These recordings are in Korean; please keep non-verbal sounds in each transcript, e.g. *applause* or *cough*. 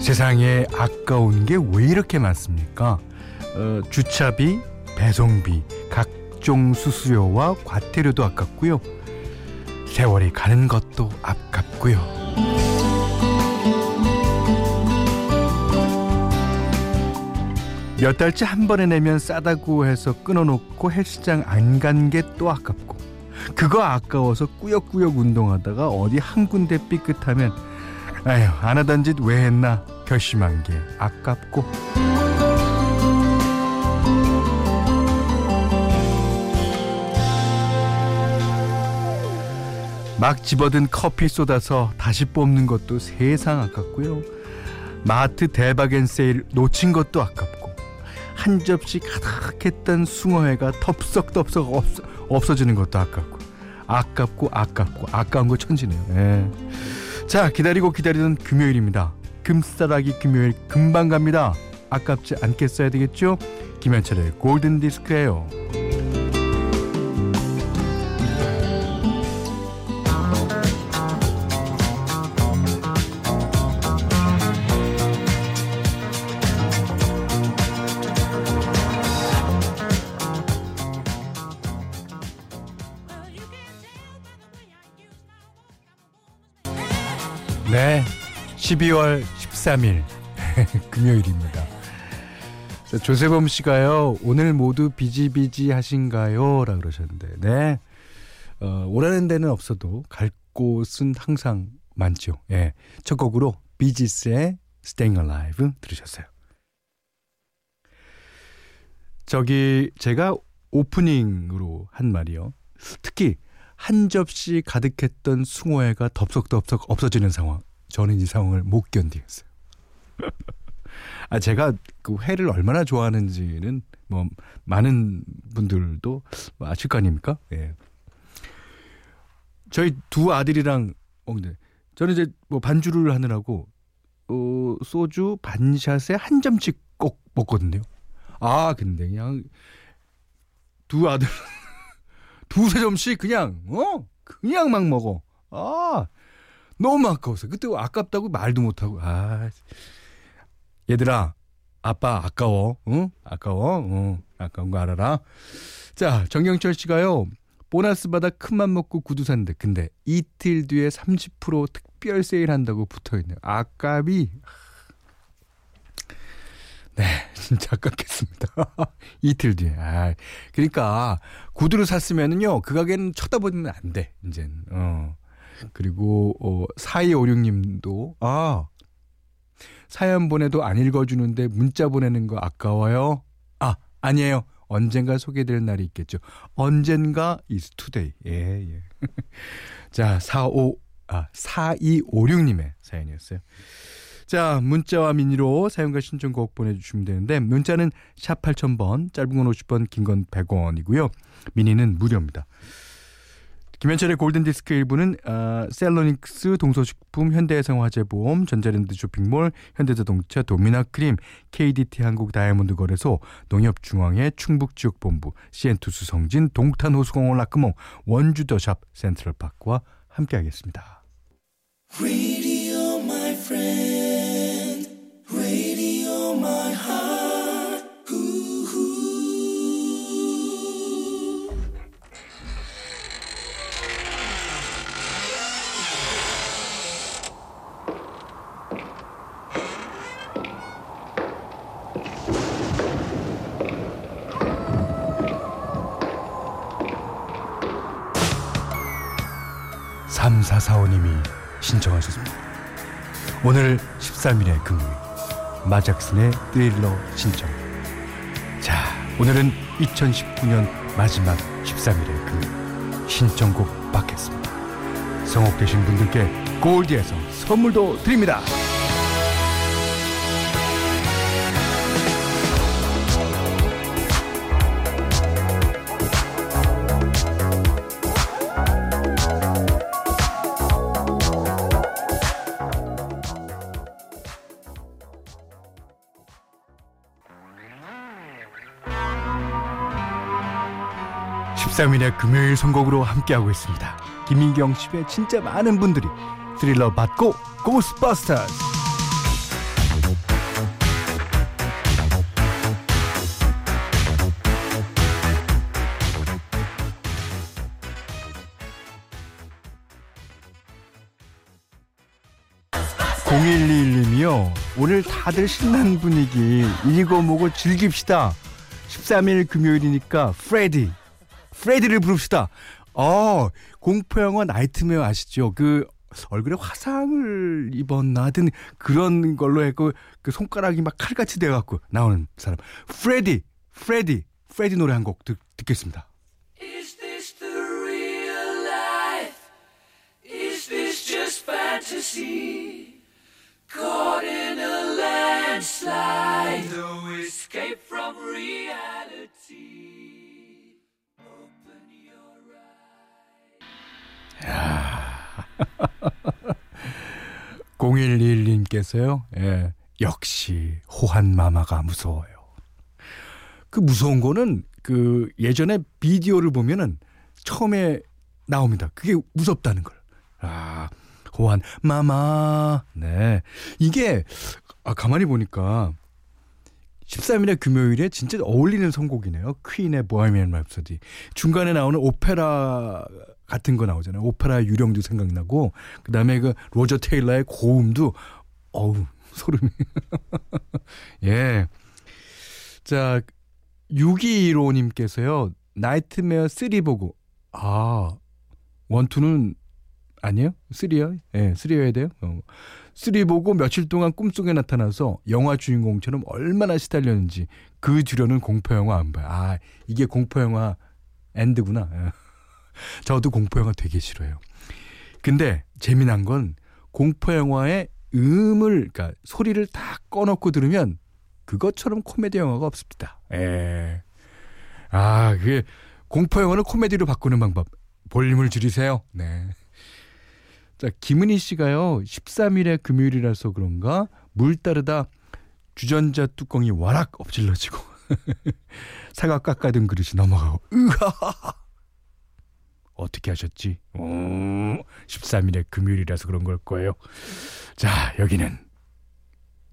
세상에 아까운 게 왜 이렇게 많습니까? 어, 주차비, 배송비, 각종 수수료와 과태료도 아깝고요. 세월이 가는 것도 아깝고요. 몇 달째 한 번에 내면 싸다고 해서 끊어놓고 헬스장 안 간 게 또 아깝고 그거 아까워서 꾸역꾸역 운동하다가 어디 한 군데 삐끗하면 아휴 안 하던 짓 왜 했나? 결심한 게 아깝고. 막 집어든 커피 쏟아서 다시 뽑는 것도 세상 아깝고요. 마트 대박엔 세일 놓친 것도 아깝고. 한 접시 가득했던 숭어회가 덥석덥석 없어, 없어지는 것도 아깝고. 아깝고 아깝고 아까운 거 천지네요. 예. 자 기다리고 기다리던 금요일입니다. 금싸라기 금요일 금방 갑니다. 아깝지 않겠어야 되겠죠? 김현철의 골든 디스크예요. 12월 13일 *laughs* 금요일입니다. 자, 조세범 씨가요 오늘 모두 비지비지 하신가요? 라 그러셨는데 네 어, 오라는 데는 없어도 갈 곳은 항상 많죠. 예, 첫 곡으로 비지스의 Staying Alive 들으셨어요. 저기 제가 오프닝으로 한 말이요. 특히 한 접시 가득했던 숭어회가 덥석덥석 없어지는 상황. 저는 이 상황을 못 견디겠어요. 아 제가 그 회를 얼마나 좋아하는지는 뭐 많은 분들도 아실 거 아닙니까? 예. 저희 두 아들이랑 어 근데 저는 이제 뭐 반주를 하느라고 어 소주 반샷에 한 점씩 꼭 먹거든요. 아 근데 그냥 두 아들 *laughs* 두세 점씩 그냥 어 그냥 막 먹어. 아 너무 아까워서 그때 아깝다고 말도 못하고 아 얘들아 아빠 아까워 응 아까워 응 아까운 거 알아라. 자 정경철 씨가요 보너스 받아 큰맘 먹고 구두 샀는데 근데 이틀 뒤에 30% 특별 세일 한다고 붙어있네요. 아깝이 네, 진짜 아깝겠습니다. *laughs* 이틀 뒤에. 아, 그러니까 구두를 샀으면은요, 그 가게는 쳐다보면 안 돼, 이젠. 어. 그리고 어 4256님도 아. 사연 보내도 안 읽어주는데 문자 보내는 거 아까워요? 아, 아니에요. 언젠가 소개될 날이 있겠죠. 언젠가 is today. 예, 예. *laughs* 자, 45, 아, 4256님의 사연이었어요. 자, 문자와 미니로 사용과 신청곡 보내주시면 되는데, 문자는 샵 8000번, 짧은 건 50번, 긴 건 100원이고요. 미니는 무료입니다. 김현철의 골든디스크 일부는 어, 셀러닉스 동서식품 현대해상화재보험 전자랜드 쇼핑몰 현대자동차 도미나크림 KDT 한국 다이아몬드 거래소 농협중앙회 충북지역본부 시엔투 수성진 동탄호수공원 라크몽 원주더샵 센트럴파크와 함께하겠습니다. Radio, 사사오님이 신청하셨습니다. 오늘 13일의 금요일 마작슨의 트릴러 신청 자 오늘은 2019년 마지막 13일의 금요일 신청곡 받겠습니다. 성옥되신 분들께 골디에서 선물도 드립니다. 13일의 금요일 선곡으로 함께하고 있습니다. 김민경 씨의 진짜 많은 분들이 스릴러 받고 고스버스터즈. (0121님이요) 오늘 다들 신난 분위기 읽어보고 즐깁시다 13일 금요일이니까 프레디 프레디를 부릅시다. 어, 공포 영화 나이트메어 아시죠? 그 얼굴에 화상을 입었나 하든 그런 걸로 했고 그 손가락이 막 칼같이 돼 갖고 나오는 사람. 프레디, 프레디, 프레디 노래 한 곡 듣겠습니다. Is this the real life? Is this just fantasy? 0121님께서요, 예, 역시 호환마마가 무서워요. 그 무서운 거는 그 예전에 비디오를 보면은 처음에 나옵니다. 그게 무섭다는 걸. 아, 호환마마. 네. 이게, 아, 가만히 보니까 13일의 금요일에 진짜 어울리는 선곡이네요. 퀸의 보헤미안 랩소디. 중간에 나오는 오페라 같은 거 나오잖아요. 오페라 유령도 생각나고 그다음에 그 로저 테일러의 고음도 어우 *laughs* 소름이. *laughs* 예. 자, 6215님께서요. 나이트메어 3 보고 아, one two는 아니에요? 3요? 예, 네, 3여야 돼요? 어. 3 보고 며칠 동안 꿈속에 나타나서 영화 주인공처럼 얼마나 시달렸는지 그 뒤로는 공포 영화 안 봐요. 아, 이게 공포 영화 엔드구나. 예. 저도 공포 영화 되게 싫어해요. 근데 재미난 건 공포 영화의 음을 그러니까 소리를 다 꺼놓고 들으면 그것처럼 코미디 영화가 없습니다. 에. 아, 그게 공포 영화를 코미디로 바꾸는 방법. 볼륨을 줄이세요. 네. 자, 김은희 씨가요. 13일에 금요일이라서 그런가 물 따르다 주전자 뚜껑이 와락 엎질러지고 *laughs* 사과 깎아둔 그릇이 넘어가고 으하 어떻게 하셨지? 오, 13일에 금요일이라서 그런 걸 거예요. 자, 여기는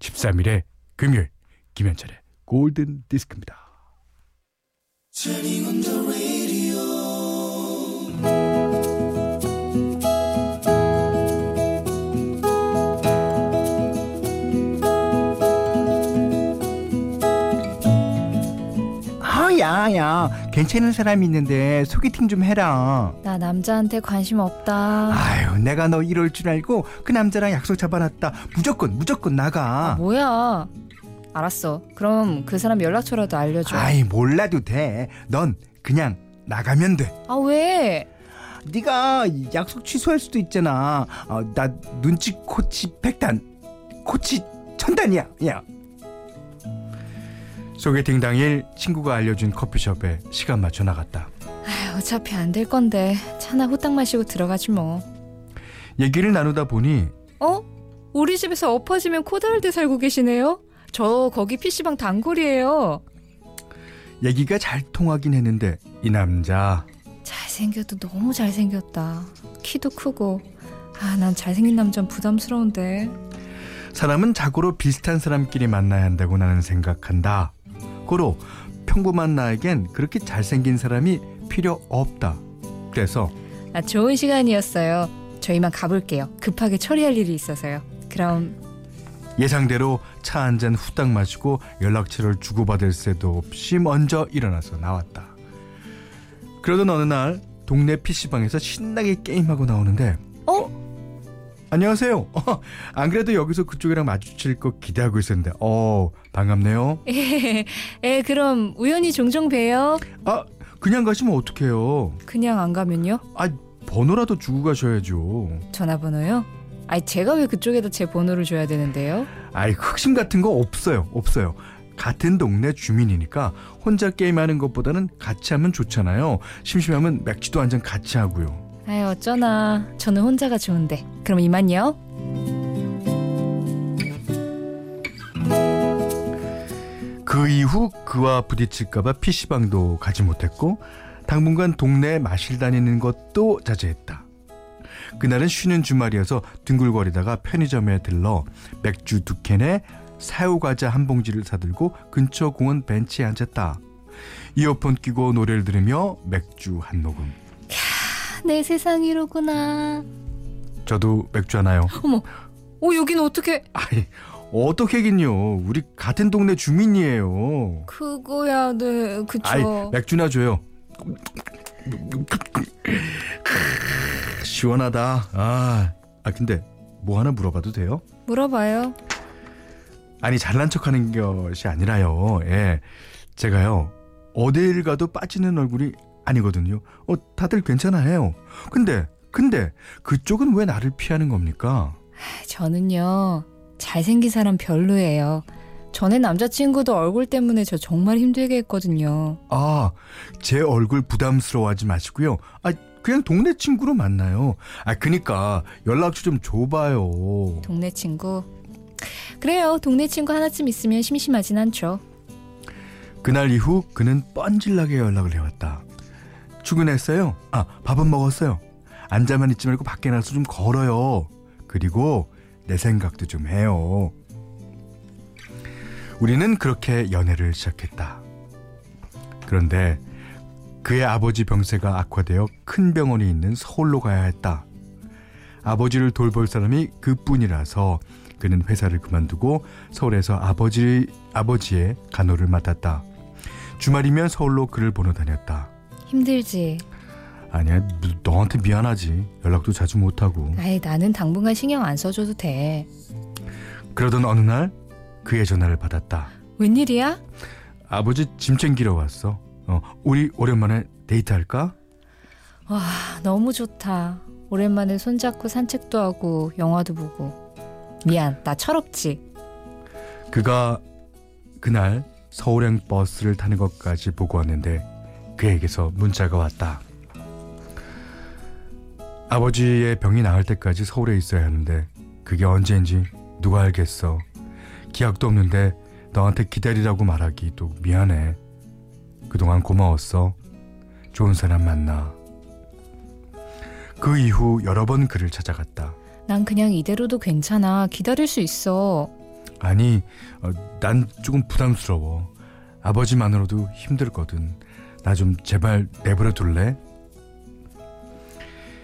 13일에 금요일 김현철의 골든 디스크입니다. 야야. 괜찮은 사람이 있는데 소개팅 좀 해라. 나 남자한테 관심 없다. 아유 내가 너 이럴 줄 알고 그 남자랑 약속 잡아놨다. 무조건 무조건 나가. 아, 뭐야? 알았어. 그럼 그 사람 연락처라도 알려줘. 아이 몰라도 돼 넌 그냥 나가면 돼아 왜? 네가 약속 취소할 수도 있잖아. 어, 나 눈치 코치 백단 코치 천단이야. 야 소개팅 당일 친구가 알려준 커피숍에 시간 맞춰 나갔다. 아휴, 어차피 안 될 건데 차나 후딱 마시고 들어가지 뭐. 얘기를 나누다 보니 어? 우리 집에서 엎어지면 코다할때 살고 계시네요? 저 거기 PC방 단골이에요. 얘기가 잘 통하긴 했는데 이 남자 잘생겨도 너무 잘생겼다. 키도 크고 아, 난 잘생긴 남자는 부담스러운데. 사람은 자고로 비슷한 사람끼리 만나야 한다고 나는 생각한다. 고로 평범한 나에겐 그렇게 잘생긴 사람이 필요 없다. 그래서 아, 좋은 시간이었어요. 저희만 가볼게요. 급하게 처리할 일이 있어서요. 그럼 예상대로 차 한 잔 후딱 마시고 연락처를 주고받을 새도 없이 먼저 일어나서 나왔다. 그러던 어느 날 동네 PC방에서 신나게 게임하고 나오는데 어? 안녕하세요. 어, 안 그래도 여기서 그쪽이랑 마주칠 거 기대하고 있었는데, 어, 반갑네요. 예, 예, 그럼 우연히 종종 봬요. 아, 그냥 가시면 어떡해요? 그냥 안 가면요? 아, 번호라도 주고 가셔야죠. 전화번호요? 아니, 제가 왜 그쪽에다 제 번호를 줘야 되는데요? 아이, 흑심 같은 거 없어요. 없어요. 같은 동네 주민이니까 혼자 게임하는 것보다는 같이 하면 좋잖아요. 심심하면 맥주도 한 잔 같이 하고요. 아유 어쩌나 저는 혼자가 좋은데 그럼 이만요 그 이후 그와 부딪힐까봐 PC방도 가지 못했고 당분간 동네에 마실 다니는 것도 자제했다. 그날은 쉬는 주말이어서 둥글거리다가 편의점에 들러 맥주 두 캔에 사유과자 한 봉지를 사들고 근처 공원 벤치에 앉았다. 이어폰 끼고 노래를 들으며 맥주 한 모금. 내 세상이로구나. 저도 맥주 하나요. 어머, 어 여긴 어떻게? 아이, 어떻게긴요. 우리 같은 동네 주민이에요. 그거야, 네, 그쵸. 아이, 맥주나 줘요. 시원하다. 아, 아 근데 뭐 하나 물어봐도 돼요? 물어봐요. 아니 잘난 척하는 것이 아니라요. 예, 제가요 어딜 가도 빠지는 얼굴이 아니거든요. 어, 다들 괜찮아해요. 근데 근데 그쪽은 왜 나를 피하는 겁니까? 저는요 잘생긴 사람 별로예요. 전에 남자친구도 얼굴 때문에 저 정말 힘들게 했거든요. 아, 제 얼굴 부담스러워하지 마시고요. 아, 그냥 동네 친구로 만나요. 아, 그니까 연락처 좀 줘봐요. 동네 친구. 그래요. 동네 친구 하나쯤 있으면 심심하진 않죠. 그날 이후 그는 뻔질나게 연락을 해왔다. 출근했어요? 아, 밥은 먹었어요? 앉아만 있지 말고 밖에 나서 좀 걸어요. 그리고 내 생각도 좀 해요. 우리는 그렇게 연애를 시작했다. 그런데 그의 아버지 병세가 악화되어 큰 병원이 있는 서울로 가야 했다. 아버지를 돌볼 사람이 그뿐이라서 그는 회사를 그만두고 서울에서 아버지 아버지의 간호를 맡았다. 주말이면 서울로 그를 보러 다녔다. 힘들지. 아니야, 너한테 미안하지. 연락도 자주 못하고. 아이, 나는 당분간 신경 안 써줘도 돼. 그러던 어느 날 그의 전화를 받았다. 웬일이야? 아버지 짐 챙기러 왔어. 어, 우리 오랜만에 데이트할까? 와, 너무 좋다. 오랜만에 손잡고 산책도 하고 영화도 보고. 미안, 나 철없지. 그가 그날 서울행 버스를 타는 것까지 보고 왔는데 그에게서 문자가 왔다. 아버지의 병이 나을 때까지 서울에 있어야 하는데 그게 언제인지 누가 알겠어. 기약도 없는데 너한테 기다리라고 말하기도 미안해. 그동안 고마웠어. 좋은 사람 만나. 그 이후 여러 번 그를 찾아갔다. 난 그냥 이대로도 괜찮아. 기다릴 수 있어. 아니, 어, 난 조금 부담스러워. 아버지만으로도 힘들거든. 나 좀 제발 내버려 둘래?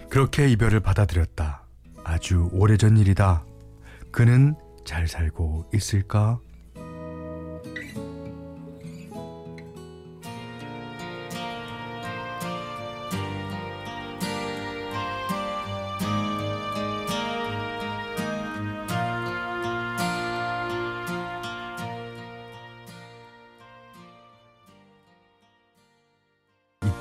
그렇게 이별을 받아들였다. 아주 오래전 일이다. 그는 잘 살고 있을까?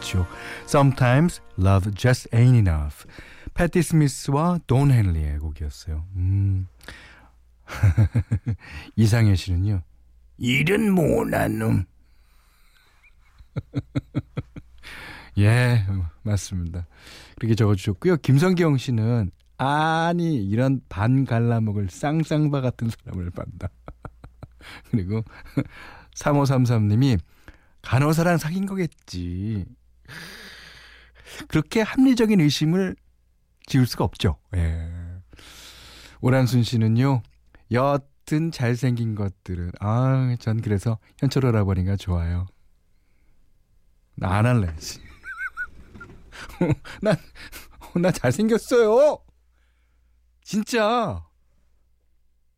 있죠. Sometimes Love Just Ain't Enough. 패티 스미스와 돈 헨리의 곡이었어요. 음. *laughs* 이상현 씨는요. 일은 못한 놈. *laughs* 예, 맞습니다. 그렇게 적어주셨고요. 김성경 씨는 아니 이런 반 갈라먹을 쌍쌍바 같은 사람을 봤다. *laughs* 그리고 3533님이 간호사랑 사귄 거겠지. 그렇게 합리적인 의심을 지울 수가 없죠. 예. 오란순 씨는요. 여튼 잘생긴 것들은 아, 전 그래서 현철 오라버니가 좋아요. 나 안 할래. *laughs* 난, 나 잘생겼어요. 진짜.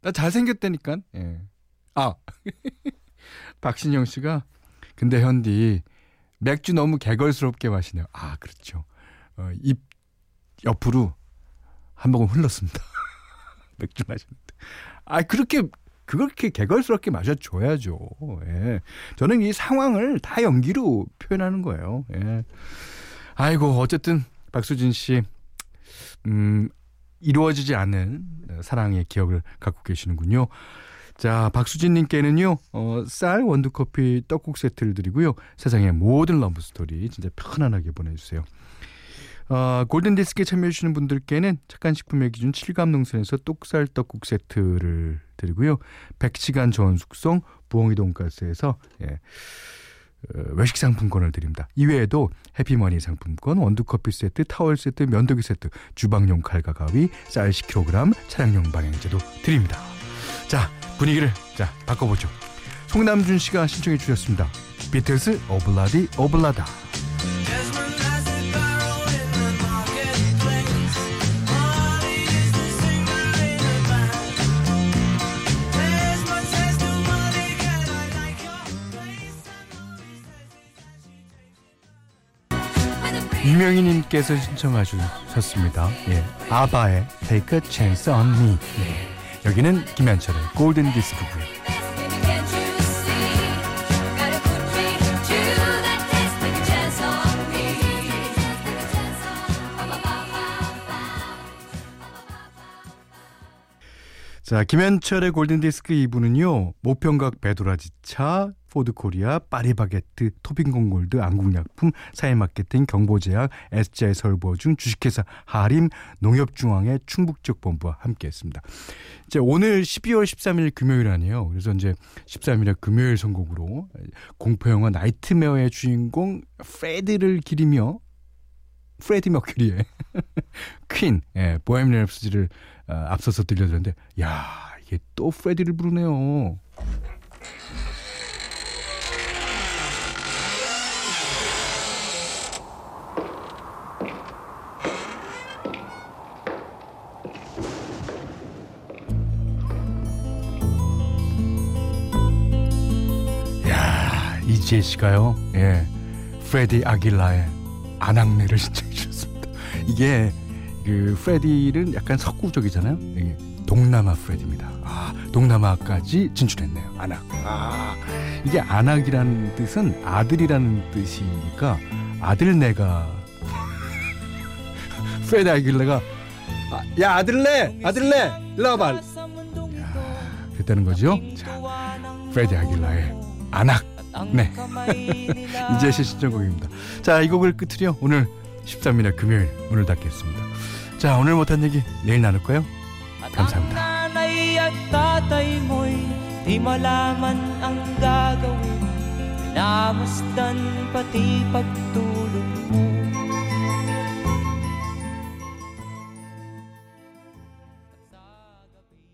나 잘생겼다니까. 예. 아. *laughs* 박신영 씨가 근데 현디 맥주 너무 개걸스럽게 마시네요. 아, 그렇죠. 어, 입 옆으로 한 모금 흘렀습니다. *laughs* 맥주 마시는데. 아, 그렇게 그렇게 개걸스럽게 마셔줘야죠. 예. 저는 이 상황을 다 연기로 표현하는 거예요. 예. 아이고, 어쨌든 박수진 씨, 음, 이루어지지 않은 사랑의 기억을 갖고 계시는군요. 자, 박수진님께는요, 어, 쌀 원두커피 떡국 세트를 드리고요. 세상의 모든 러브스토리 진짜 편안하게 보내주세요. 어, 골든디스크에 참여해주시는 분들께는 착한 식품의 기준 7감 농산에서 똑살 떡국 세트를 드리고요. 100시간 저온 숙성 부엉이 돈가스에서 예, 어, 외식 상품권을 드립니다. 이외에도 해피머니 상품권, 원두커피 세트, 타월 세트, 면도기 세트, 주방용 칼과 가위, 쌀 10kg, 차량용 방향제도 드립니다. 자, 분위기를 자 바꿔보죠. 송남준 씨가 신청해 주셨습니다. 비틀스 오블라디 오블라다. 유명희님께서 신청하셨습니다. 예, 아바의 Take a Chance on Me. 네. 여기는 김현철의 골든 디스크고요. 자, 김현철의 골든디스크 2부는요, 모평각 배도라지차, 포드코리아, 파리바게트, 토핑공골드, 안국약품, 사회마케팅, 경보제약, S자의 설보중, 주식회사 하림, 농협중앙회 충북지역본부와 함께했습니다. 이제 오늘 12월 13일 금요일 아니에요. 그래서 이제 13일에 금요일 선곡으로 공포영화 나이트메어의 주인공 프레드를 기리며 프레디 머큐리의 퀸, 예, Bohemian Rhapsody를 어, 앞서서 들려드렸는데, 야 이게 또 프레디를 부르네요. 야 이지혜 씨가요, 예, 프레디 아길라의 Anak를 신청해 주셨습니다. 이게 그 프레디는 약간 서구적이잖아요. 이게 동남아 프레디입니다. 아, 동남아까지 진출했네요. Anak. 아, 이게 Anak이라는 뜻은 아들이라는 뜻이니까 아들내가 *laughs* 프레디 아길레가 아, 야 아들내 아들내 일로 와봐. 야, 그랬다는 거죠. 자, 프레디 아길라의 안악. 네. *laughs* 이제 시 신청곡입니다. 자, 이 곡을 끝으로 오늘 13일의 금요일 문을 닫겠습니다. 자, 오늘 못한 얘기 내일 나눌까요? 감사합니다.